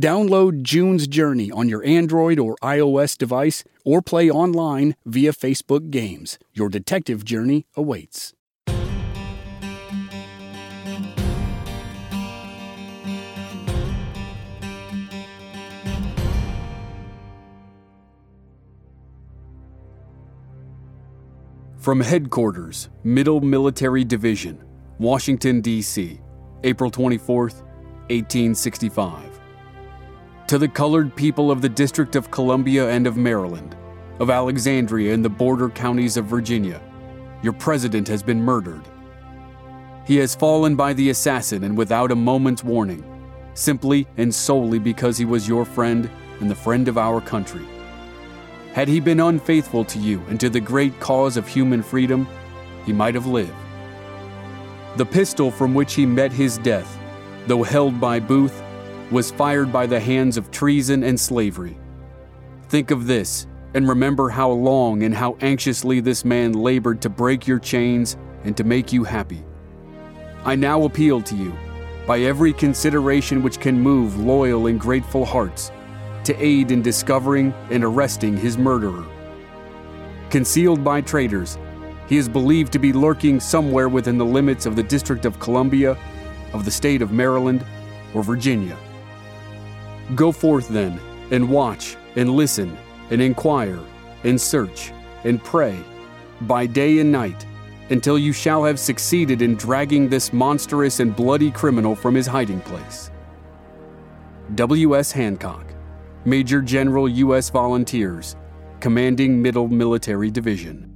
Download June's Journey on your Android or iOS device or play online via Facebook Games. Your detective journey awaits. From Headquarters, Middle Military Division, Washington, D.C., April 24th, 1865 to the colored people of the District of Columbia and of Maryland, of Alexandria and the border counties of Virginia, your president has been murdered. He has fallen by the assassin and without a moment's warning, simply and solely because he was your friend and the friend of our country. Had he been unfaithful to you and to the great cause of human freedom, he might have lived. The pistol from which he met his death, though held by Booth, was fired by the hands of treason and slavery. Think of this and remember how long and how anxiously this man labored to break your chains and to make you happy. I now appeal to you, by every consideration which can move loyal and grateful hearts, to aid in discovering and arresting his murderer. Concealed by traitors, he is believed to be lurking somewhere within the limits of the District of Columbia, of the state of Maryland, or Virginia. Go forth then, and watch, and listen, and inquire, and search, and pray, by day and night, until you shall have succeeded in dragging this monstrous and bloody criminal from his hiding place. W.S. Hancock, Major General U.S. Volunteers, Commanding Middle Military Division.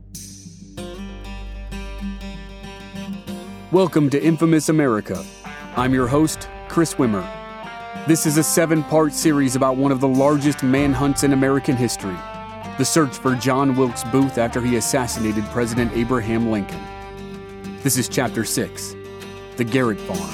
Welcome to Infamous America. I'm your host, Chris Wimmer. This is a seven part series about one of the largest manhunts in American history the search for John Wilkes Booth after he assassinated President Abraham Lincoln. This is Chapter 6 The Garrett Farm.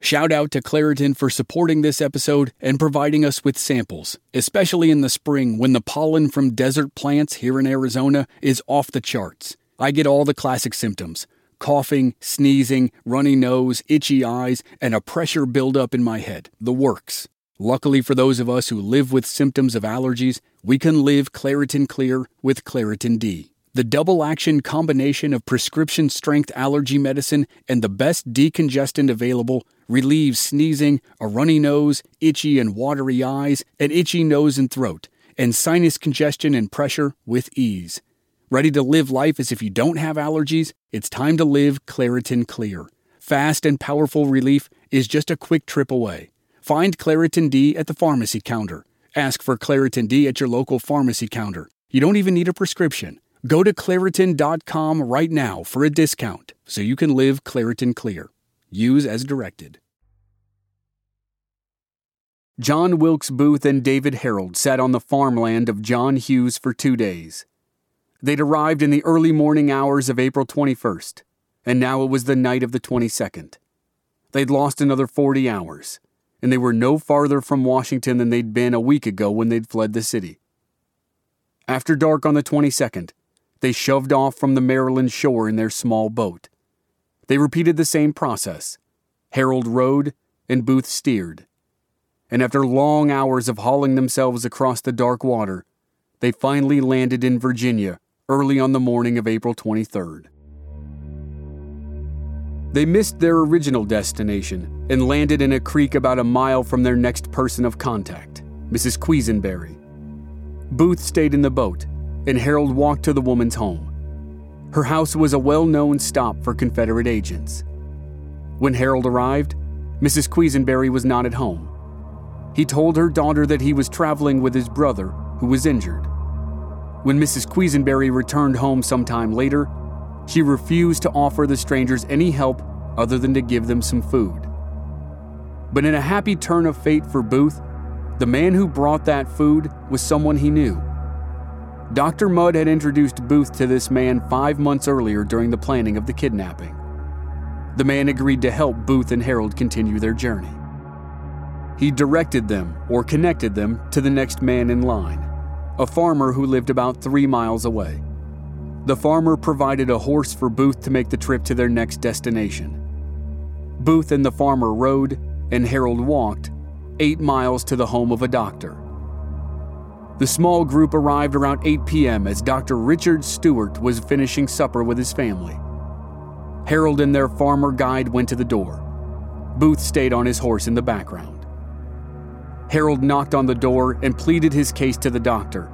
Shout out to Claritin for supporting this episode and providing us with samples, especially in the spring when the pollen from desert plants here in Arizona is off the charts. I get all the classic symptoms coughing, sneezing, runny nose, itchy eyes, and a pressure buildup in my head. The works. Luckily for those of us who live with symptoms of allergies, we can live Claritin Clear with Claritin D. The double action combination of prescription strength allergy medicine and the best decongestant available relieves sneezing, a runny nose, itchy and watery eyes, an itchy nose and throat, and sinus congestion and pressure with ease. Ready to live life as if you don't have allergies? It's time to live Claritin Clear. Fast and powerful relief is just a quick trip away. Find Claritin D at the pharmacy counter. Ask for Claritin D at your local pharmacy counter. You don't even need a prescription. Go to Claritin.com right now for a discount so you can live Claritin Clear. Use as directed. John Wilkes Booth and David Herold sat on the farmland of John Hughes for two days. They'd arrived in the early morning hours of April 21st, and now it was the night of the 22nd. They'd lost another 40 hours, and they were no farther from Washington than they'd been a week ago when they'd fled the city. After dark on the 22nd, they shoved off from the Maryland shore in their small boat. They repeated the same process. Herold rowed, and Booth steered. And after long hours of hauling themselves across the dark water, they finally landed in Virginia early on the morning of April 23rd. They missed their original destination and landed in a creek about a mile from their next person of contact, Mrs. Quisenberry. Booth stayed in the boat, and Herold walked to the woman's home. Her house was a well known stop for Confederate agents. When Herold arrived, Mrs. Quisenberry was not at home. He told her daughter that he was traveling with his brother, who was injured. When Mrs. Quisenberry returned home sometime later, she refused to offer the strangers any help other than to give them some food. But in a happy turn of fate for Booth, the man who brought that food was someone he knew. Dr. Mudd had introduced Booth to this man five months earlier during the planning of the kidnapping. The man agreed to help Booth and Herold continue their journey. He directed them, or connected them, to the next man in line, a farmer who lived about three miles away. The farmer provided a horse for Booth to make the trip to their next destination. Booth and the farmer rode, and Herold walked, eight miles to the home of a doctor. The small group arrived around 8 p.m. as Dr. Richard Stewart was finishing supper with his family. Herold and their farmer guide went to the door. Booth stayed on his horse in the background. Herold knocked on the door and pleaded his case to the doctor,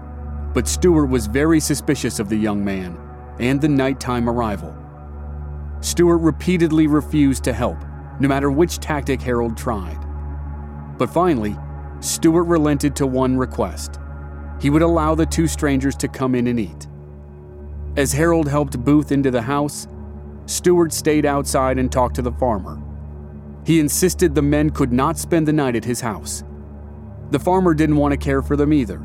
but Stewart was very suspicious of the young man and the nighttime arrival. Stewart repeatedly refused to help, no matter which tactic Herold tried. But finally, Stewart relented to one request he would allow the two strangers to come in and eat. As Herold helped Booth into the house, Stewart stayed outside and talked to the farmer. He insisted the men could not spend the night at his house. The farmer didn't want to care for them either.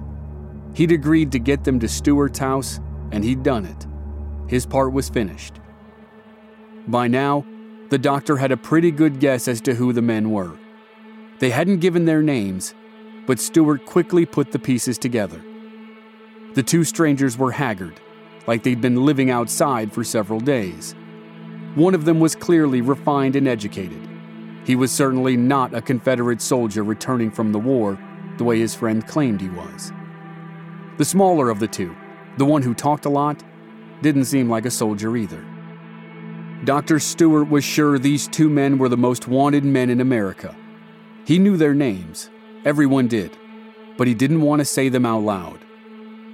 He'd agreed to get them to Stewart's house, and he'd done it. His part was finished. By now, the doctor had a pretty good guess as to who the men were. They hadn't given their names, but Stewart quickly put the pieces together. The two strangers were haggard, like they'd been living outside for several days. One of them was clearly refined and educated. He was certainly not a Confederate soldier returning from the war the way his friend claimed he was. The smaller of the two, the one who talked a lot, didn't seem like a soldier either. Dr. Stewart was sure these two men were the most wanted men in America. He knew their names, everyone did, but he didn't want to say them out loud.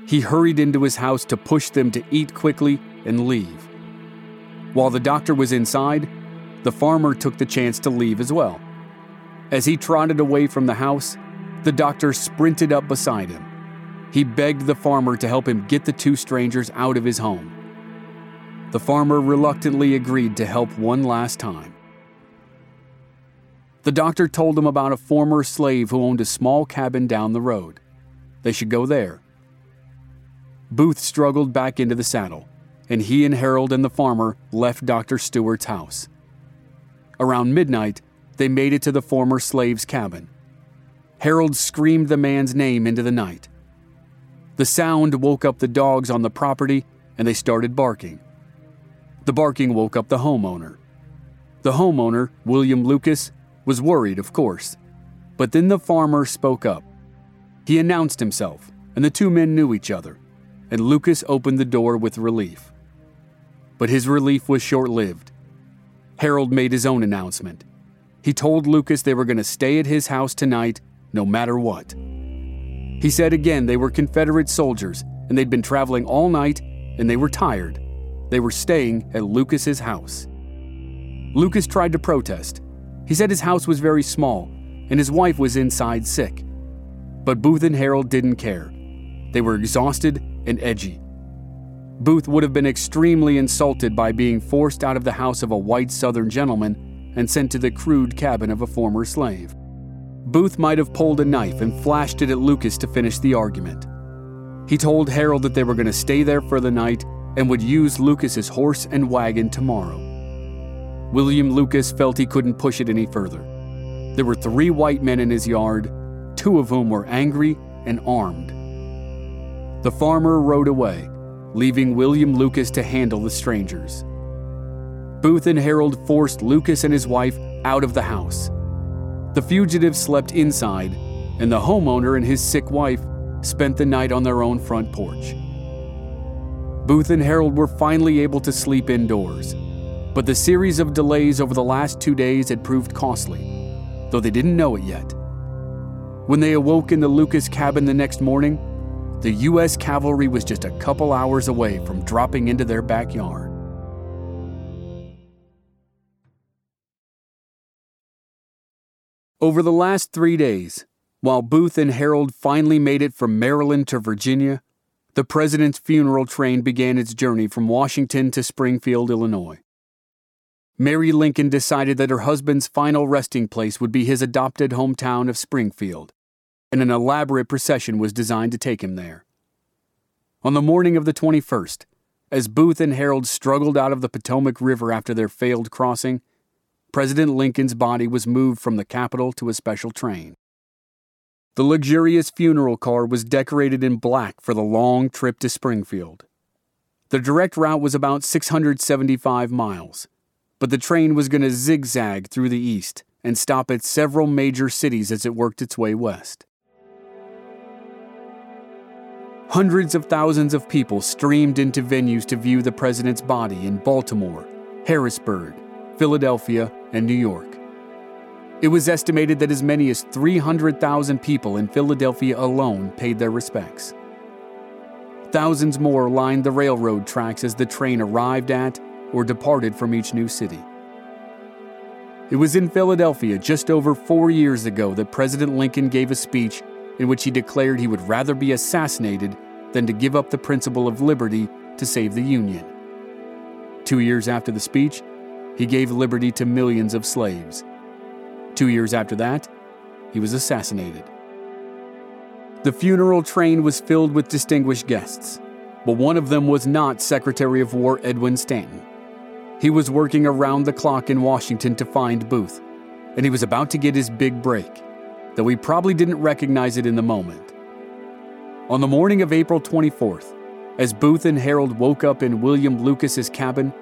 He hurried into his house to push them to eat quickly and leave. While the doctor was inside, the farmer took the chance to leave as well. As he trotted away from the house, the doctor sprinted up beside him. He begged the farmer to help him get the two strangers out of his home. The farmer reluctantly agreed to help one last time. The doctor told him about a former slave who owned a small cabin down the road. They should go there. Booth struggled back into the saddle, and he and Herold and the farmer left Dr. Stewart's house. Around midnight, they made it to the former slave's cabin. Herold screamed the man's name into the night. The sound woke up the dogs on the property, and they started barking. The barking woke up the homeowner. The homeowner, William Lucas, was worried, of course. But then the farmer spoke up. He announced himself, and the two men knew each other, and Lucas opened the door with relief. But his relief was short lived. Herold made his own announcement. He told Lucas they were going to stay at his house tonight, no matter what. He said again they were Confederate soldiers, and they'd been traveling all night, and they were tired. They were staying at Lucas's house. Lucas tried to protest, he said his house was very small and his wife was inside sick. But Booth and Herold didn't care. They were exhausted and edgy. Booth would have been extremely insulted by being forced out of the house of a white Southern gentleman and sent to the crude cabin of a former slave. Booth might have pulled a knife and flashed it at Lucas to finish the argument. He told Herold that they were going to stay there for the night and would use Lucas's horse and wagon tomorrow. William Lucas felt he couldn't push it any further. There were three white men in his yard, two of whom were angry and armed. The farmer rode away, leaving William Lucas to handle the strangers. Booth and Herold forced Lucas and his wife out of the house. The fugitives slept inside, and the homeowner and his sick wife spent the night on their own front porch. Booth and Herold were finally able to sleep indoors but the series of delays over the last two days had proved costly, though they didn't know it yet. When they awoke in the Lucas cabin the next morning, the U.S. cavalry was just a couple hours away from dropping into their backyard. Over the last three days, while Booth and Herold finally made it from Maryland to Virginia, the president's funeral train began its journey from Washington to Springfield, Illinois. Mary Lincoln decided that her husband's final resting place would be his adopted hometown of Springfield, and an elaborate procession was designed to take him there. On the morning of the 21st, as Booth and Herold struggled out of the Potomac River after their failed crossing, President Lincoln's body was moved from the Capitol to a special train. The luxurious funeral car was decorated in black for the long trip to Springfield. The direct route was about 675 miles, but the train was going to zigzag through the east and stop at several major cities as it worked its way west. Hundreds of thousands of people streamed into venues to view the president's body in Baltimore, Harrisburg, Philadelphia, and New York. It was estimated that as many as 300,000 people in Philadelphia alone paid their respects. Thousands more lined the railroad tracks as the train arrived at or departed from each new city. It was in Philadelphia just over four years ago that President Lincoln gave a speech in which he declared he would rather be assassinated than to give up the principle of liberty to save the Union. Two years after the speech, he gave liberty to millions of slaves. Two years after that, he was assassinated. The funeral train was filled with distinguished guests, but one of them was not Secretary of War Edwin Stanton. He was working around the clock in Washington to find Booth, and he was about to get his big break, though he probably didn't recognize it in the moment. On the morning of April 24th, as Booth and Herold woke up in William Lucas's cabin,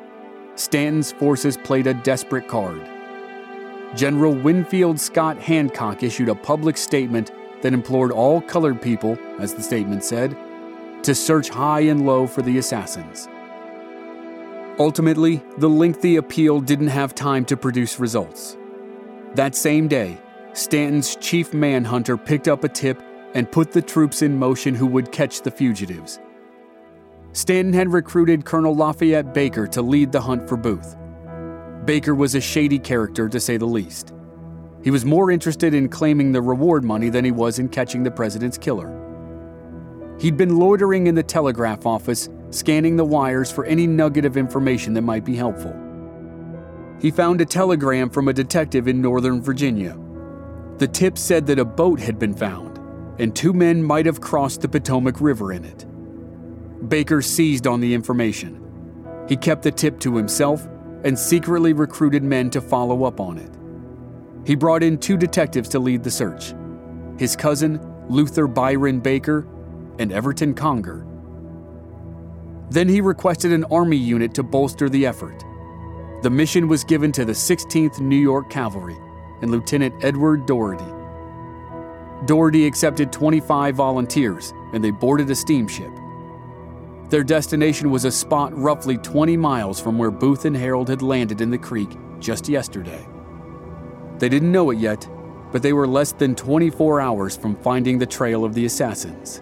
Stanton's forces played a desperate card. General Winfield Scott Hancock issued a public statement that implored all colored people, as the statement said, to search high and low for the assassins. Ultimately, the lengthy appeal didn't have time to produce results. That same day, Stanton's chief manhunter picked up a tip and put the troops in motion who would catch the fugitives. Stanton had recruited Colonel Lafayette Baker to lead the hunt for Booth. Baker was a shady character, to say the least. He was more interested in claiming the reward money than he was in catching the president's killer. He'd been loitering in the telegraph office, scanning the wires for any nugget of information that might be helpful. He found a telegram from a detective in Northern Virginia. The tip said that a boat had been found, and two men might have crossed the Potomac River in it. Baker seized on the information. He kept the tip to himself and secretly recruited men to follow up on it. He brought in two detectives to lead the search his cousin, Luther Byron Baker, and Everton Conger. Then he requested an army unit to bolster the effort. The mission was given to the 16th New York Cavalry and Lieutenant Edward Doherty. Doherty accepted 25 volunteers and they boarded a steamship. Their destination was a spot roughly 20 miles from where Booth and Herold had landed in the creek just yesterday. They didn't know it yet, but they were less than 24 hours from finding the trail of the assassins.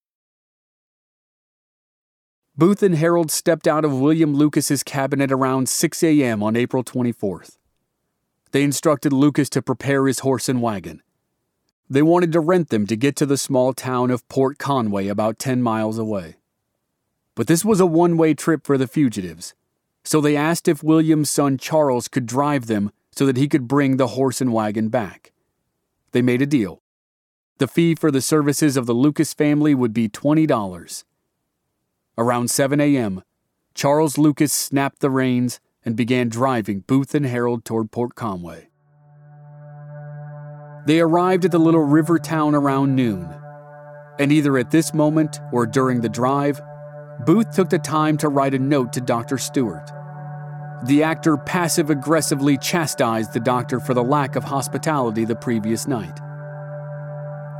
Booth and Herold stepped out of William Lucas's cabin at around 6 a.m. on April 24th. They instructed Lucas to prepare his horse and wagon. They wanted to rent them to get to the small town of Port Conway, about 10 miles away. But this was a one way trip for the fugitives, so they asked if William's son Charles could drive them so that he could bring the horse and wagon back. They made a deal. The fee for the services of the Lucas family would be $20. Around 7 a.m., Charles Lucas snapped the reins and began driving Booth and Herold toward Port Conway. They arrived at the little river town around noon, and either at this moment or during the drive, Booth took the time to write a note to Dr. Stewart. The actor passive aggressively chastised the doctor for the lack of hospitality the previous night.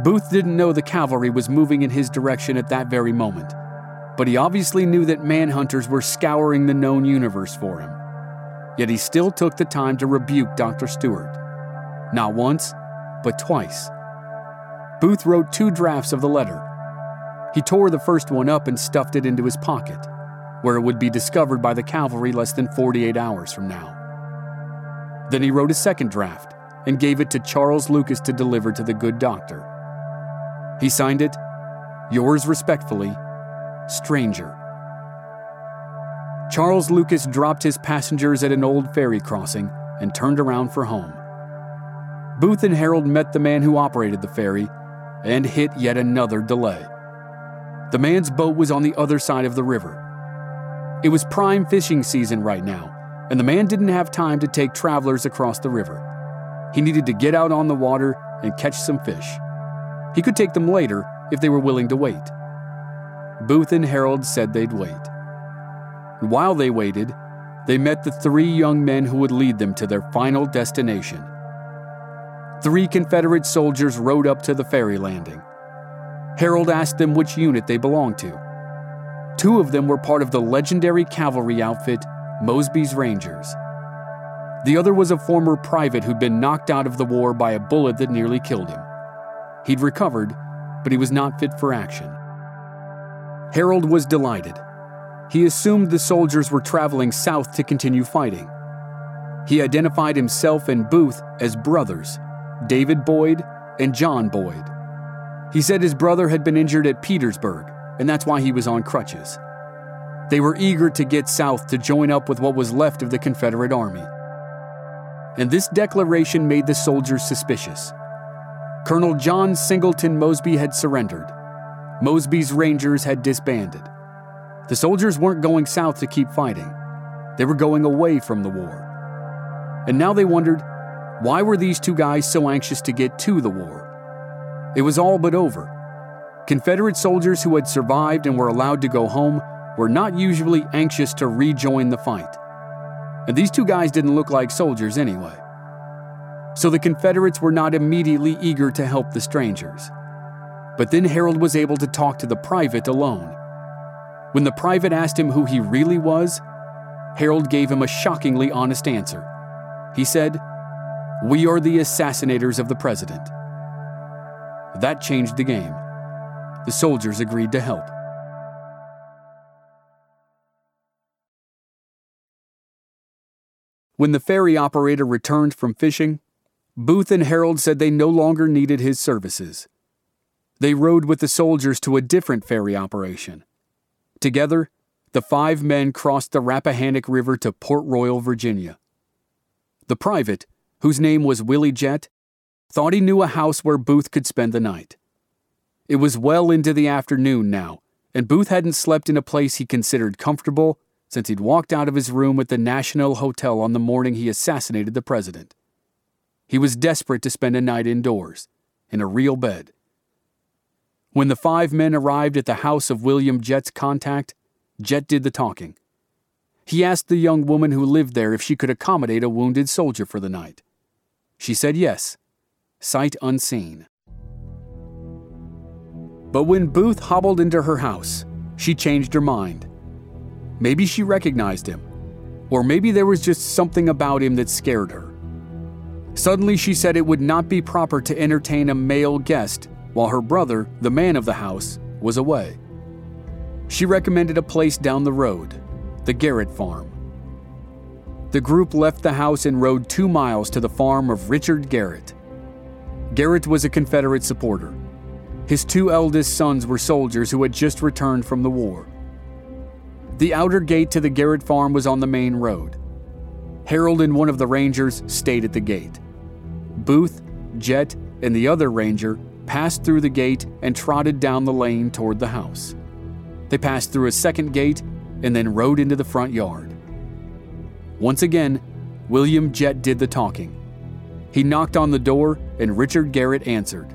Booth didn't know the cavalry was moving in his direction at that very moment, but he obviously knew that manhunters were scouring the known universe for him. Yet he still took the time to rebuke Dr. Stewart. Not once, but twice. Booth wrote two drafts of the letter. He tore the first one up and stuffed it into his pocket, where it would be discovered by the cavalry less than 48 hours from now. Then he wrote a second draft and gave it to Charles Lucas to deliver to the good doctor. He signed it, Yours respectfully, Stranger. Charles Lucas dropped his passengers at an old ferry crossing and turned around for home. Booth and Herold met the man who operated the ferry and hit yet another delay. The man's boat was on the other side of the river. It was prime fishing season right now, and the man didn't have time to take travelers across the river. He needed to get out on the water and catch some fish. He could take them later if they were willing to wait. Booth and Herold said they'd wait. While they waited, they met the three young men who would lead them to their final destination. Three Confederate soldiers rode up to the ferry landing. Herold asked them which unit they belonged to. Two of them were part of the legendary cavalry outfit, Mosby's Rangers. The other was a former private who'd been knocked out of the war by a bullet that nearly killed him. He'd recovered, but he was not fit for action. Herold was delighted he assumed the soldiers were traveling south to continue fighting. He identified himself and Booth as brothers, David Boyd and John Boyd. He said his brother had been injured at Petersburg, and that's why he was on crutches. They were eager to get south to join up with what was left of the Confederate Army. And this declaration made the soldiers suspicious. Colonel John Singleton Mosby had surrendered. Mosby's Rangers had disbanded. The soldiers weren't going south to keep fighting, they were going away from the war. And now they wondered why were these two guys so anxious to get to the war? It was all but over. Confederate soldiers who had survived and were allowed to go home were not usually anxious to rejoin the fight. And these two guys didn't look like soldiers anyway. So the Confederates were not immediately eager to help the strangers. But then Herold was able to talk to the private alone when the private asked him who he really was, Herold gave him a shockingly honest answer. He said, We are the assassinators of the president. That changed the game. The soldiers agreed to help. When the ferry operator returned from fishing, Booth and Herold said they no longer needed his services. They rode with the soldiers to a different ferry operation. Together, the five men crossed the Rappahannock River to Port Royal, Virginia. The private, whose name was Willie Jett, thought he knew a house where Booth could spend the night. It was well into the afternoon now, and Booth hadn't slept in a place he considered comfortable since he'd walked out of his room at the National Hotel on the morning he assassinated the president. He was desperate to spend a night indoors, in a real bed. When the five men arrived at the house of William Jett's contact, Jett did the talking. He asked the young woman who lived there if she could accommodate a wounded soldier for the night. She said yes, sight unseen. But when Booth hobbled into her house, she changed her mind. Maybe she recognized him, or maybe there was just something about him that scared her. Suddenly, she said it would not be proper to entertain a male guest while her brother, the man of the house, was away. She recommended a place down the road, the Garrett farm. The group left the house and rode two miles to the farm of Richard Garrett. Garrett was a Confederate supporter. His two eldest sons were soldiers who had just returned from the war. The outer gate to the Garrett farm was on the main road. Herold and one of the rangers stayed at the gate. Booth, Jett, and the other ranger passed through the gate and trotted down the lane toward the house. They passed through a second gate and then rode into the front yard. Once again, William Jett did the talking. He knocked on the door and Richard Garrett answered.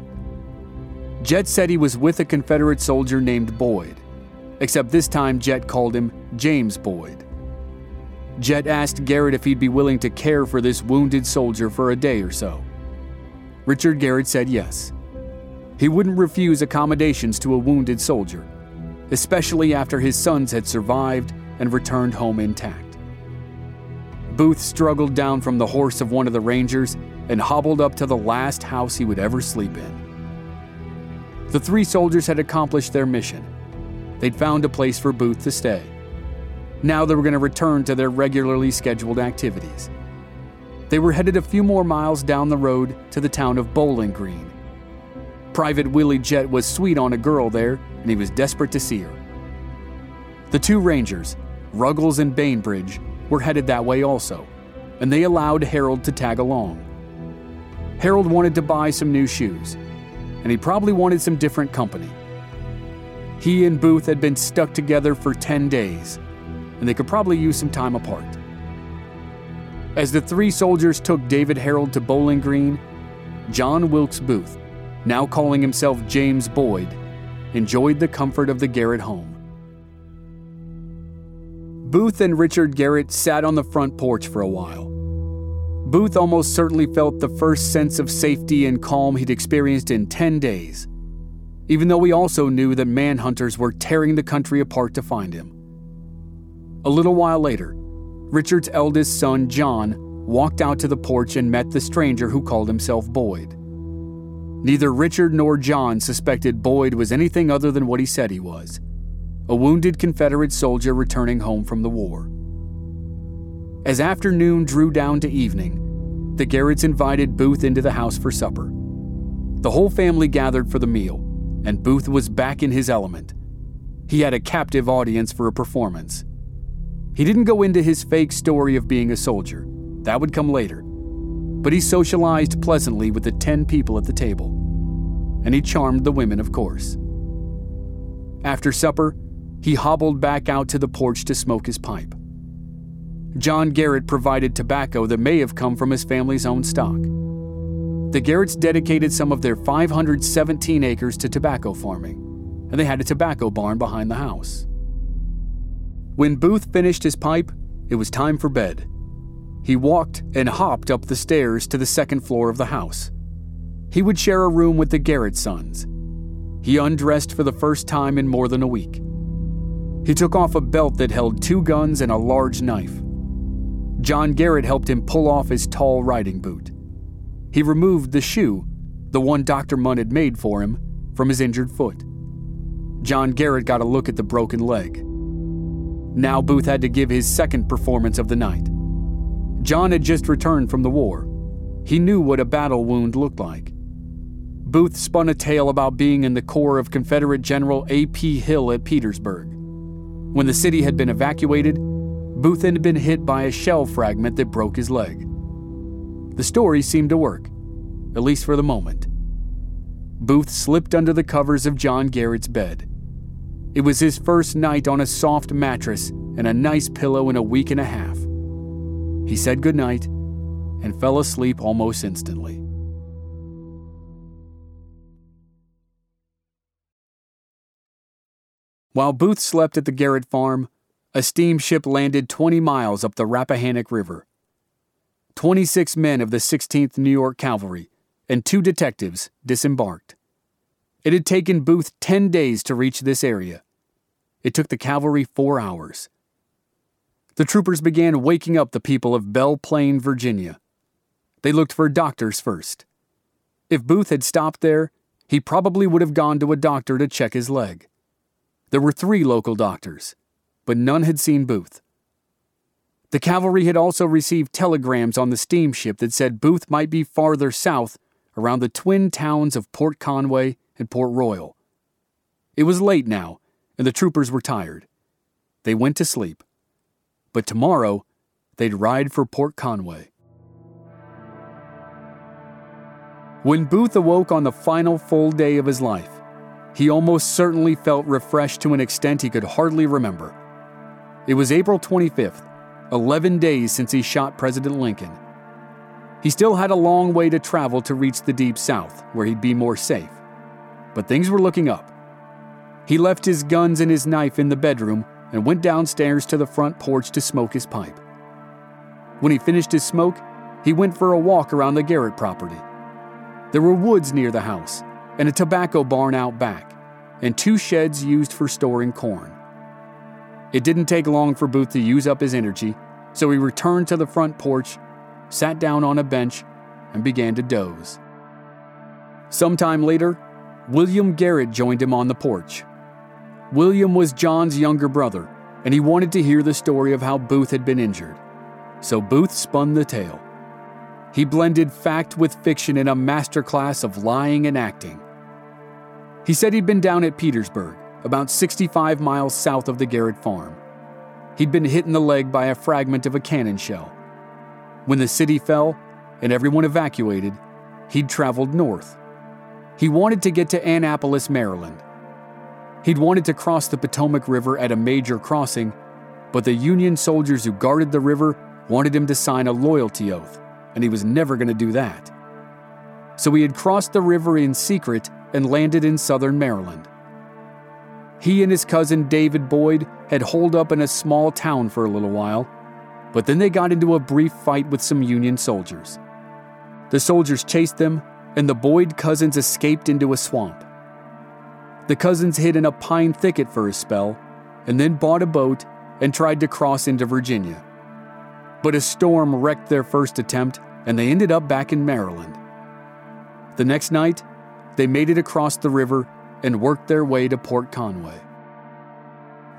Jett said he was with a Confederate soldier named Boyd, except this time Jett called him James Boyd. Jett asked Garrett if he'd be willing to care for this wounded soldier for a day or so. Richard Garrett said yes. He wouldn't refuse accommodations to a wounded soldier, especially after his sons had survived and returned home intact. Booth struggled down from the horse of one of the Rangers and hobbled up to the last house he would ever sleep in. The three soldiers had accomplished their mission. They'd found a place for Booth to stay. Now they were going to return to their regularly scheduled activities. They were headed a few more miles down the road to the town of Bowling Green. Private Willie Jett was sweet on a girl there, and he was desperate to see her. The two Rangers, Ruggles and Bainbridge, were headed that way also, and they allowed Herold to tag along. Herold wanted to buy some new shoes, and he probably wanted some different company. He and Booth had been stuck together for 10 days, and they could probably use some time apart. As the three soldiers took David Herold to Bowling Green, John Wilkes Booth, now calling himself James Boyd, enjoyed the comfort of the Garrett home. Booth and Richard Garrett sat on the front porch for a while. Booth almost certainly felt the first sense of safety and calm he'd experienced in 10 days, even though he also knew that manhunters were tearing the country apart to find him. A little while later, Richard's eldest son, John, walked out to the porch and met the stranger who called himself Boyd. Neither Richard nor John suspected Boyd was anything other than what he said he was a wounded Confederate soldier returning home from the war. As afternoon drew down to evening, the Garretts invited Booth into the house for supper. The whole family gathered for the meal, and Booth was back in his element. He had a captive audience for a performance. He didn't go into his fake story of being a soldier, that would come later. But he socialized pleasantly with the 10 people at the table. And he charmed the women, of course. After supper, he hobbled back out to the porch to smoke his pipe. John Garrett provided tobacco that may have come from his family's own stock. The Garretts dedicated some of their 517 acres to tobacco farming, and they had a tobacco barn behind the house. When Booth finished his pipe, it was time for bed. He walked and hopped up the stairs to the second floor of the house. He would share a room with the Garrett sons. He undressed for the first time in more than a week. He took off a belt that held two guns and a large knife. John Garrett helped him pull off his tall riding boot. He removed the shoe, the one Dr. Mudd had made for him, from his injured foot. John Garrett got a look at the broken leg. Now Booth had to give his second performance of the night. John had just returned from the war. He knew what a battle wound looked like. Booth spun a tale about being in the corps of Confederate General A.P. Hill at Petersburg. When the city had been evacuated, Booth had been hit by a shell fragment that broke his leg. The story seemed to work, at least for the moment. Booth slipped under the covers of John Garrett's bed. It was his first night on a soft mattress and a nice pillow in a week and a half. He said goodnight and fell asleep almost instantly. While Booth slept at the Garrett farm, a steamship landed 20 miles up the Rappahannock River. 26 men of the 16th New York Cavalry and two detectives disembarked. It had taken Booth 10 days to reach this area. It took the cavalry four hours. The troopers began waking up the people of Belle Plaine, Virginia. They looked for doctors first. If Booth had stopped there, he probably would have gone to a doctor to check his leg. There were three local doctors, but none had seen Booth. The cavalry had also received telegrams on the steamship that said Booth might be farther south around the twin towns of Port Conway and Port Royal. It was late now, and the troopers were tired. They went to sleep. But tomorrow, they'd ride for Port Conway. When Booth awoke on the final full day of his life, he almost certainly felt refreshed to an extent he could hardly remember. It was April 25th, 11 days since he shot President Lincoln. He still had a long way to travel to reach the Deep South, where he'd be more safe. But things were looking up. He left his guns and his knife in the bedroom and went downstairs to the front porch to smoke his pipe. When he finished his smoke, he went for a walk around the Garrett property. There were woods near the house, and a tobacco barn out back, and two sheds used for storing corn. It didn't take long for Booth to use up his energy, so he returned to the front porch, sat down on a bench, and began to doze. Sometime later, William Garrett joined him on the porch. William was John's younger brother, and he wanted to hear the story of how Booth had been injured. So Booth spun the tale. He blended fact with fiction in a masterclass of lying and acting. He said he'd been down at Petersburg, about 65 miles south of the Garrett farm. He'd been hit in the leg by a fragment of a cannon shell. When the city fell and everyone evacuated, he'd traveled north. He wanted to get to Annapolis, Maryland. He'd wanted to cross the Potomac River at a major crossing, but the Union soldiers who guarded the river wanted him to sign a loyalty oath, and he was never going to do that. So he had crossed the river in secret and landed in southern Maryland. He and his cousin David Boyd had holed up in a small town for a little while, but then they got into a brief fight with some Union soldiers. The soldiers chased them, and the Boyd cousins escaped into a swamp. The cousins hid in a pine thicket for a spell, and then bought a boat and tried to cross into Virginia. But a storm wrecked their first attempt, and they ended up back in Maryland. The next night, they made it across the river and worked their way to Port Conway.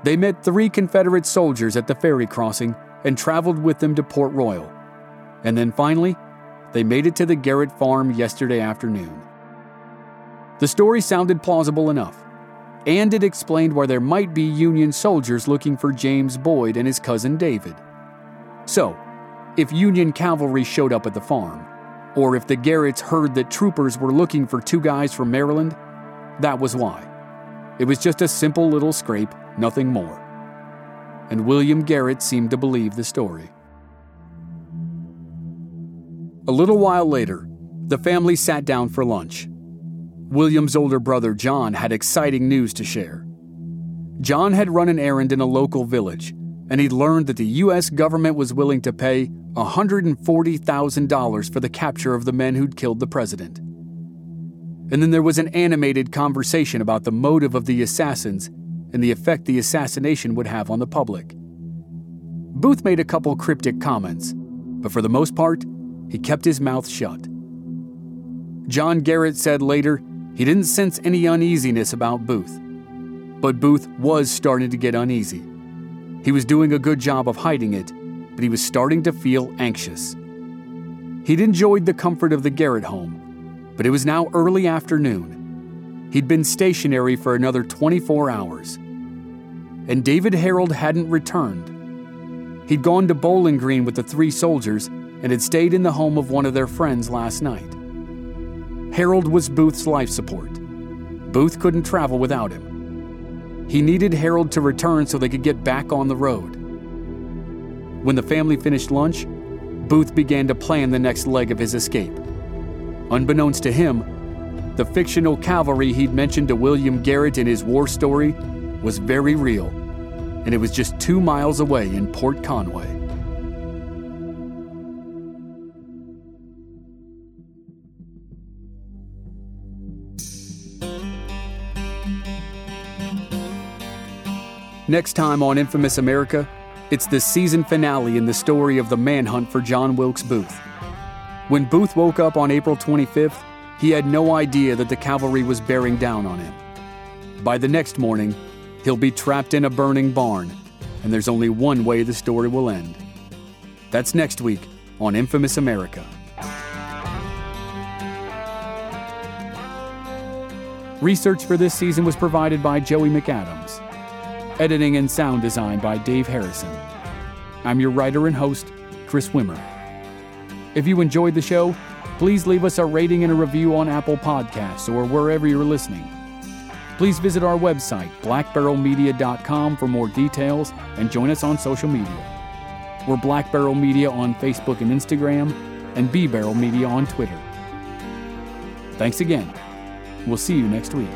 They met three Confederate soldiers at the ferry crossing and traveled with them to Port Royal. And then finally, they made it to the Garrett farm yesterday afternoon. The story sounded plausible enough, and it explained why there might be Union soldiers looking for James Boyd and his cousin David. So, if Union cavalry showed up at the farm, or if the Garretts heard that troopers were looking for two guys from Maryland, that was why. It was just a simple little scrape, nothing more. And William Garrett seemed to believe the story. A little while later, the family sat down for lunch. William's older brother John had exciting news to share. John had run an errand in a local village, and he'd learned that the U.S. government was willing to pay $140,000 for the capture of the men who'd killed the president. And then there was an animated conversation about the motive of the assassins and the effect the assassination would have on the public. Booth made a couple cryptic comments, but for the most part, he kept his mouth shut. John Garrett said later he didn't sense any uneasiness about Booth. But Booth was starting to get uneasy. He was doing a good job of hiding it, but he was starting to feel anxious. He'd enjoyed the comfort of the Garrett home, but it was now early afternoon. He'd been stationary for another 24 hours. And David Herold hadn't returned. He'd gone to Bowling Green with the three soldiers and had stayed in the home of one of their friends last night. Herold was Booth's life support. Booth couldn't travel without him. He needed Herold to return so they could get back on the road. When the family finished lunch, Booth began to plan the next leg of his escape. Unbeknownst to him, the fictional cavalry he'd mentioned to William Garrett in his war story was very real, and it was just two miles away in Port Conway. Next time on Infamous America, it's the season finale in the story of the manhunt for John Wilkes Booth. When Booth woke up on April 25th, he had no idea that the cavalry was bearing down on him. By the next morning, he'll be trapped in a burning barn, and there's only one way the story will end. That's next week on Infamous America. Research for this season was provided by Joey McAdams. Editing and sound design by Dave Harrison. I'm your writer and host, Chris Wimmer. If you enjoyed the show, please leave us a rating and a review on Apple Podcasts or wherever you're listening. Please visit our website, blackbarrelmedia.com, for more details and join us on social media. We're Black Barrel Media on Facebook and Instagram, and B Barrel Media on Twitter. Thanks again. We'll see you next week.